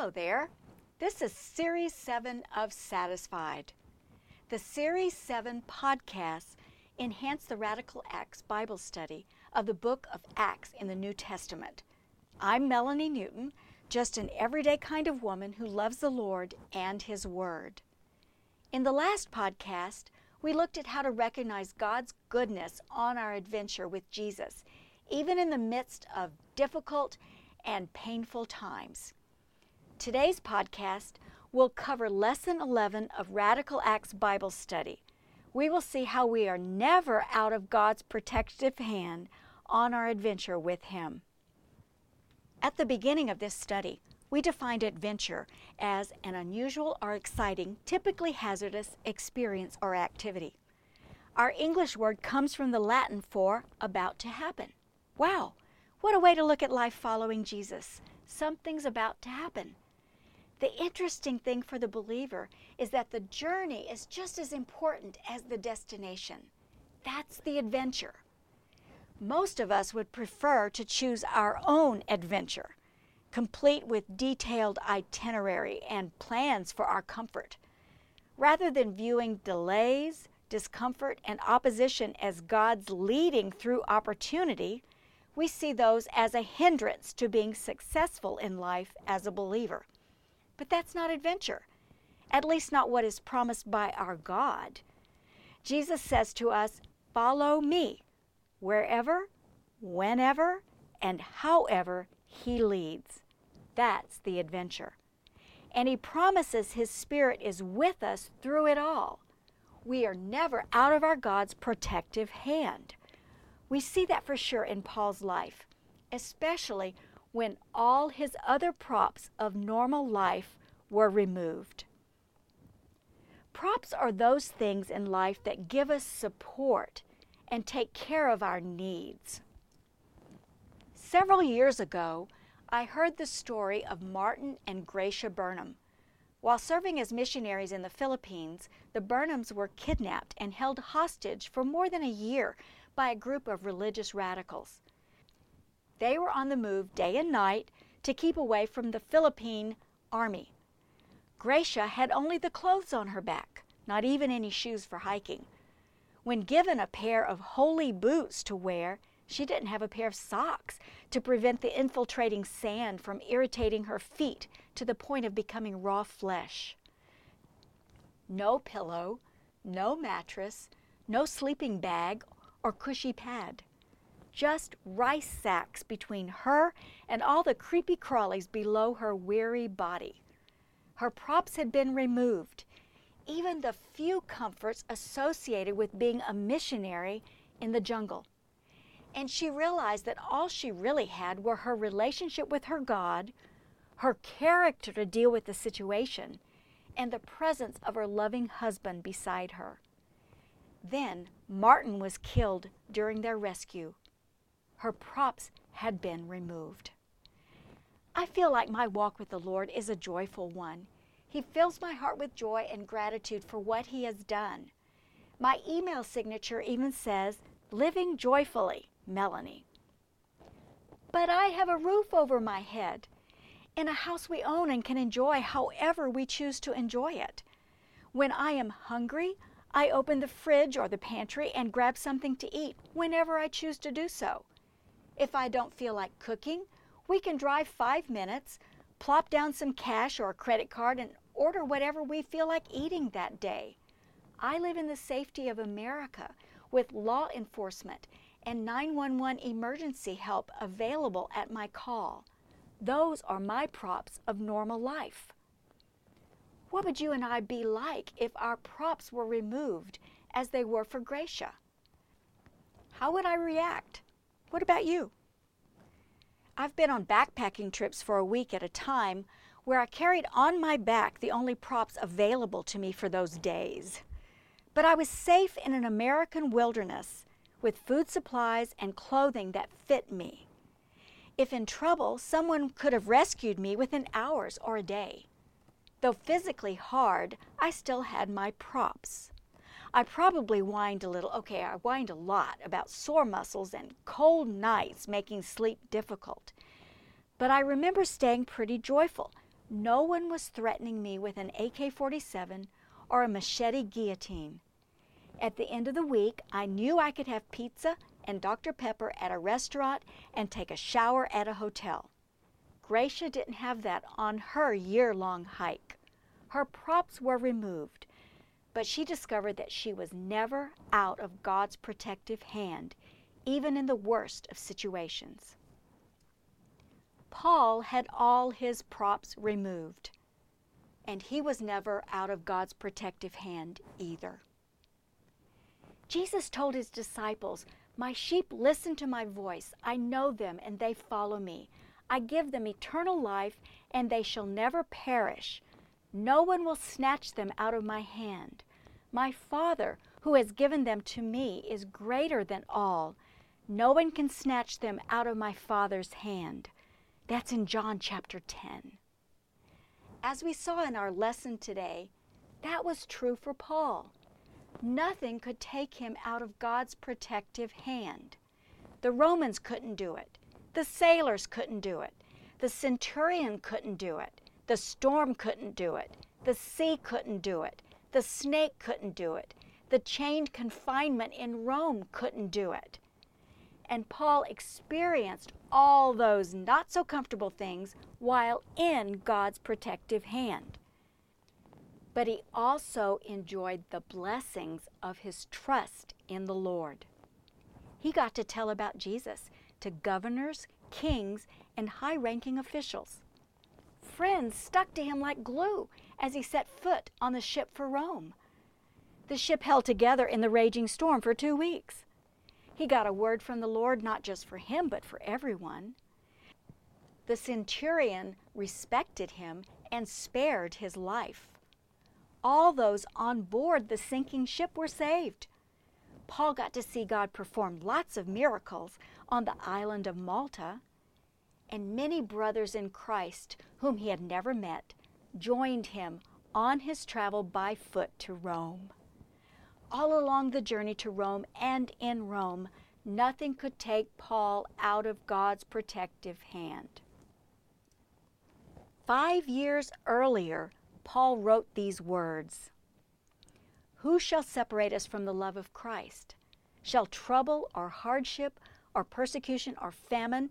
Hello there. This is Series 7 of Satisfied. The Series 7 podcasts enhance the Radical Acts Bible study of the book of Acts in the New Testament. I'm Melanie Newton, just an everyday kind of woman who loves the Lord and His Word. In the last podcast, we looked at how to recognize God's goodness on our adventure with Jesus, even in the midst of difficult and painful times. Today's podcast will cover Lesson 11 of Radical Acts Bible Study. We will see how we are never out of God's protective hand on our adventure with Him. At the beginning of this study, we defined adventure as an unusual or exciting, typically hazardous experience or activity. Our English word comes from the Latin for about to happen. Wow, what a way to look at life following Jesus. Something's about to happen. The interesting thing for the believer is that the journey is just as important as the destination. That's the adventure. Most of us would prefer to choose our own adventure, complete with detailed itinerary and plans for our comfort. Rather than viewing delays, discomfort, and opposition as God's leading through opportunity, we see those as a hindrance to being successful in life as a believer. But that's not adventure, at least not what is promised by our God. Jesus says to us, Follow me wherever, whenever, and however He leads. That's the adventure. And He promises His Spirit is with us through it all. We are never out of our God's protective hand. We see that for sure in Paul's life, especially when all his other props of normal life were removed. Props are those things in life that give us support and take care of our needs. Several years ago, I heard the story of Martin and Gracia Burnham. While serving as missionaries in the Philippines, the Burnhams were kidnapped and held hostage for more than a year by a group of religious radicals. They were on the move day and night to keep away from the Philippine army. Gracia had only the clothes on her back, not even any shoes for hiking. When given a pair of holey boots to wear, she didn't have a pair of socks to prevent the infiltrating sand from irritating her feet to the point of becoming raw flesh. No pillow, no mattress, no sleeping bag or cushy pad just rice sacks between her and all the creepy crawlies below her weary body. Her props had been removed, even the few comforts associated with being a missionary in the jungle. And she realized that all she really had were her relationship with her God, her character to deal with the situation, and the presence of her loving husband beside her. Then Martin was killed during their rescue her props had been removed. I feel like my walk with the Lord is a joyful one. He fills my heart with joy and gratitude for what He has done. My email signature even says, Living Joyfully, Melanie. But I have a roof over my head in a house we own and can enjoy however we choose to enjoy it. When I am hungry, I open the fridge or the pantry and grab something to eat whenever I choose to do so. If I don't feel like cooking, we can drive five minutes, plop down some cash or a credit card, and order whatever we feel like eating that day. I live in the safety of America with law enforcement and 911 emergency help available at my call. Those are my props of normal life. What would you and I be like if our props were removed as they were for Gracia? How would I react? What about you? I've been on backpacking trips for a week at a time where I carried on my back the only props available to me for those days. But I was safe in an American wilderness with food supplies and clothing that fit me. If in trouble, someone could have rescued me within hours or a day. Though physically hard, I still had my props. I probably whined a little, okay, I whined a lot about sore muscles and cold nights making sleep difficult. But I remember staying pretty joyful No one was threatening me with an AK 47 or a machete guillotine. At the end of the week, I knew I could have pizza and Dr. Pepper at a restaurant and take a shower at a hotel. Gracia didn't have that on her year long hike. Her props were removed, but she discovered that she was never out of God's protective hand, even in the worst of situations. Paul had all his props removed, and he was never out of God's protective hand either. Jesus told his disciples, My sheep listen to my voice. I know them, and they follow me. I give them eternal life, and they shall never perish. No one will snatch them out of my hand. My Father, who has given them to me, is greater than all. No one can snatch them out of my Father's hand. That's in John chapter 10. As we saw in our lesson today, that was true for Paul. Nothing could take him out of God's protective hand. The Romans couldn't do it. The sailors couldn't do it. The centurion couldn't do it. The storm couldn't do it. The sea couldn't do it. The snake couldn't do it. The chained confinement in Rome couldn't do it. And Paul experienced all those not so comfortable things while in God's protective hand. But he also enjoyed the blessings of his trust in the Lord. He got to tell about Jesus to governors, kings, and high ranking officials. Friends stuck to him like glue as he set foot on the ship for Rome. The ship held together in the raging storm for two weeks. He got a word from the Lord not just for him, but for everyone. The centurion respected him and spared his life. All those on board the sinking ship were saved. Paul got to see God perform lots of miracles on the island of Malta, and many brothers in Christ whom he had never met joined him on his travel by foot to Rome. All along the journey to Rome and in Rome, nothing could take Paul out of God's protective hand. Five years earlier, Paul wrote these words Who shall separate us from the love of Christ? Shall trouble or hardship or persecution or famine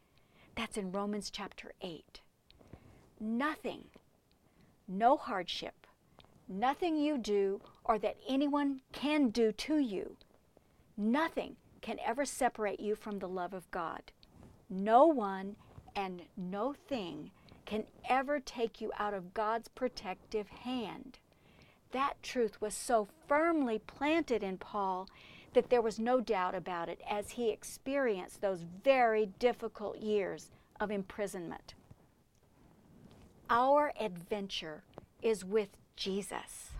That's in Romans chapter 8. Nothing, no hardship, Nothing you do or that anyone can do to you, nothing can ever separate you from the love of God. No one and no thing can ever take you out of God's protective hand. That truth was so firmly planted in Paul that there was no doubt about it as he experienced those very difficult years of imprisonment. Our adventure is with Jesus.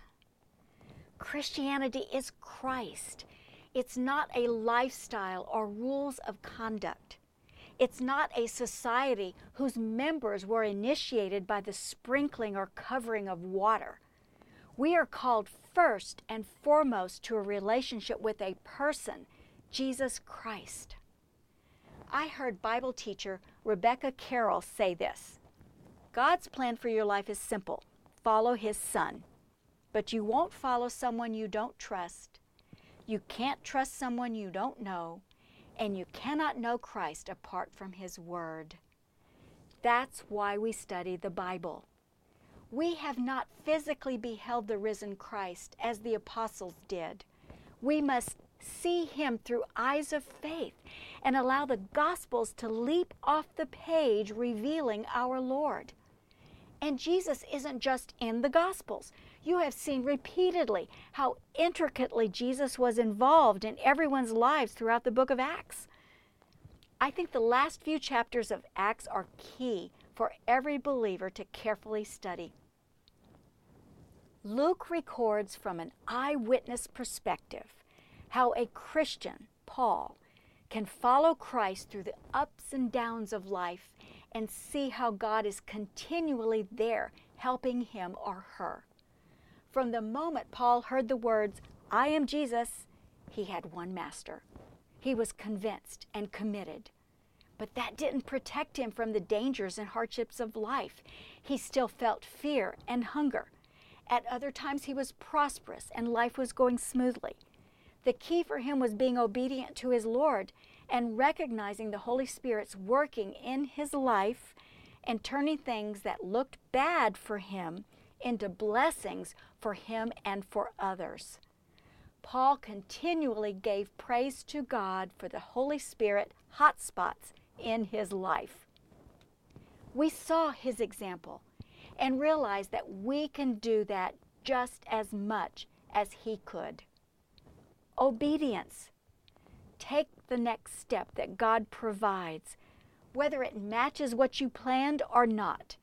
Christianity is Christ. It's not a lifestyle or rules of conduct. It's not a society whose members were initiated by the sprinkling or covering of water. We are called first and foremost to a relationship with a person, Jesus Christ. I heard Bible teacher Rebecca Carroll say this God's plan for your life is simple follow his son. But you won't follow someone you don't trust. You can't trust someone you don't know. And you cannot know Christ apart from his word. That's why we study the Bible. We have not physically beheld the risen Christ as the apostles did. We must see him through eyes of faith and allow the Gospels to leap off the page revealing our Lord. And Jesus isn't just in the Gospels. You have seen repeatedly how intricately Jesus was involved in everyone's lives throughout the book of Acts. I think the last few chapters of Acts are key for every believer to carefully study. Luke records from an eyewitness perspective how a Christian, Paul, can follow Christ through the ups and downs of life and see how God is continually there helping him or her. From the moment Paul heard the words, I am Jesus, he had one master. He was convinced and committed. But that didn't protect him from the dangers and hardships of life. He still felt fear and hunger. At other times, he was prosperous and life was going smoothly. The key for him was being obedient to his Lord and recognizing the Holy Spirit's working in his life and turning things that looked bad for him into blessings for him and for others. Paul continually gave praise to God for the Holy Spirit hotspots in his life. We saw his example and realize that we can do that just as much as he could. Obedience. Take the next step that God provides, whether it matches what you planned or not,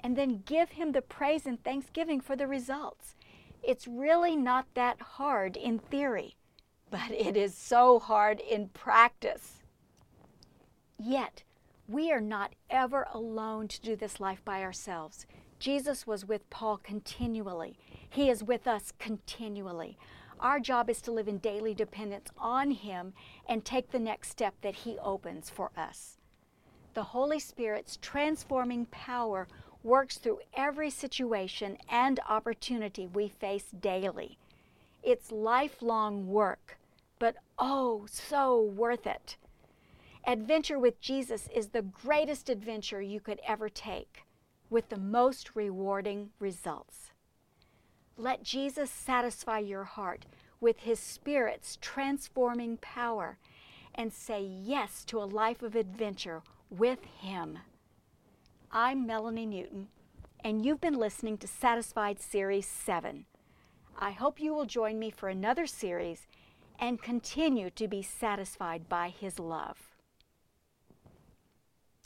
and then give Him the praise and thanksgiving for the results. It's really not that hard in theory, but it is so hard in practice. Yet, we are not ever alone to do this life by ourselves. Jesus was with Paul continually. He is with us continually. Our job is to live in daily dependence on Him and take the next step that He opens for us. The Holy Spirit's transforming power works through every situation and opportunity we face daily. It's lifelong work, but oh, so worth it. Adventure with Jesus is the greatest adventure you could ever take, with the most rewarding results. Let Jesus satisfy your heart with His Spirit's transforming power and say yes to a life of adventure with Him. I'm Melanie Newton, and you've been listening to Satisfied Series 7. I hope you will join me for another series and continue to be satisfied by His love.